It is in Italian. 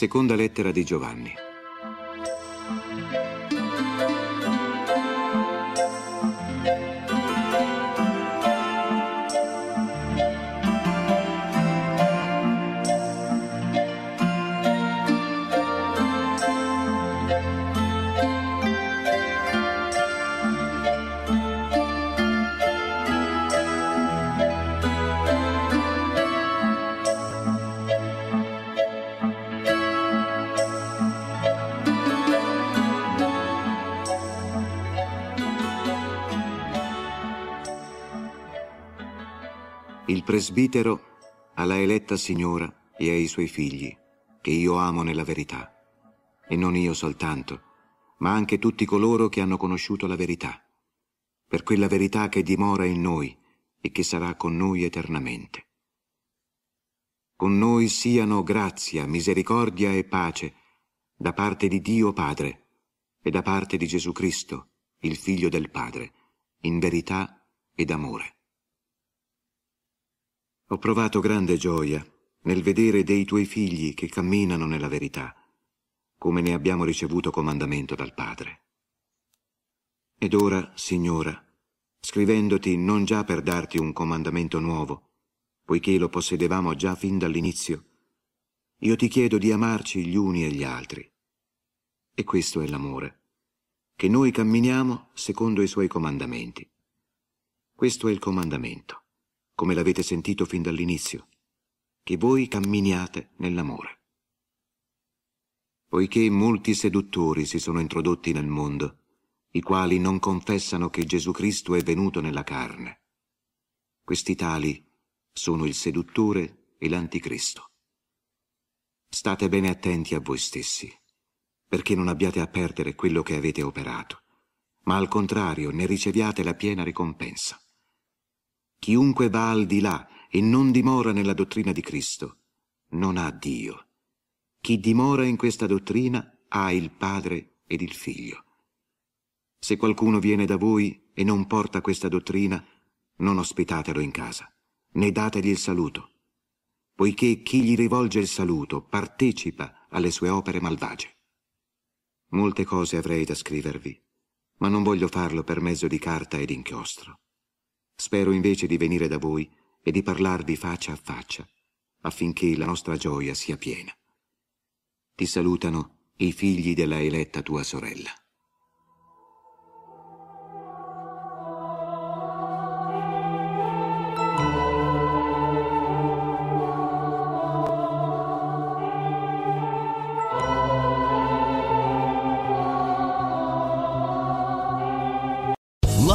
Seconda lettera di Giovanni. Il presbitero alla eletta signora e ai suoi figli, che io amo nella verità, e non io soltanto, ma anche tutti coloro che hanno conosciuto la verità, per quella verità che dimora in noi e che sarà con noi eternamente. Con noi siano grazia, misericordia e pace da parte di Dio Padre e da parte di Gesù Cristo, il Figlio del Padre, in verità ed amore. Ho provato grande gioia nel vedere dei tuoi figli che camminano nella verità, come ne abbiamo ricevuto comandamento dal Padre. Ed ora, Signora, scrivendoti non già per darti un comandamento nuovo, poiché lo possedevamo già fin dall'inizio, io ti chiedo di amarci gli uni e gli altri. E questo è l'amore, che noi camminiamo secondo i suoi comandamenti. Questo è il comandamento, come l'avete sentito fin dall'inizio, che voi camminiate nell'amore. Poiché molti seduttori si sono introdotti nel mondo, i quali non confessano che Gesù Cristo è venuto nella carne. Questi tali sono il seduttore e l'anticristo. State bene attenti a voi stessi, perché non abbiate a perdere quello che avete operato, ma al contrario ne riceviate la piena ricompensa. Chiunque va al di là e non dimora nella dottrina di Cristo, non ha Dio. Chi dimora in questa dottrina ha il Padre ed il Figlio. Se qualcuno viene da voi e non porta questa dottrina, non ospitatelo in casa, né dategli il saluto, poiché chi gli rivolge il saluto partecipa alle sue opere malvagie. Molte cose avrei da scrivervi, ma non voglio farlo per mezzo di carta ed inchiostro. Spero invece di venire da voi e di parlarvi faccia a faccia, affinché la nostra gioia sia piena. Ti salutano i figli della eletta tua sorella.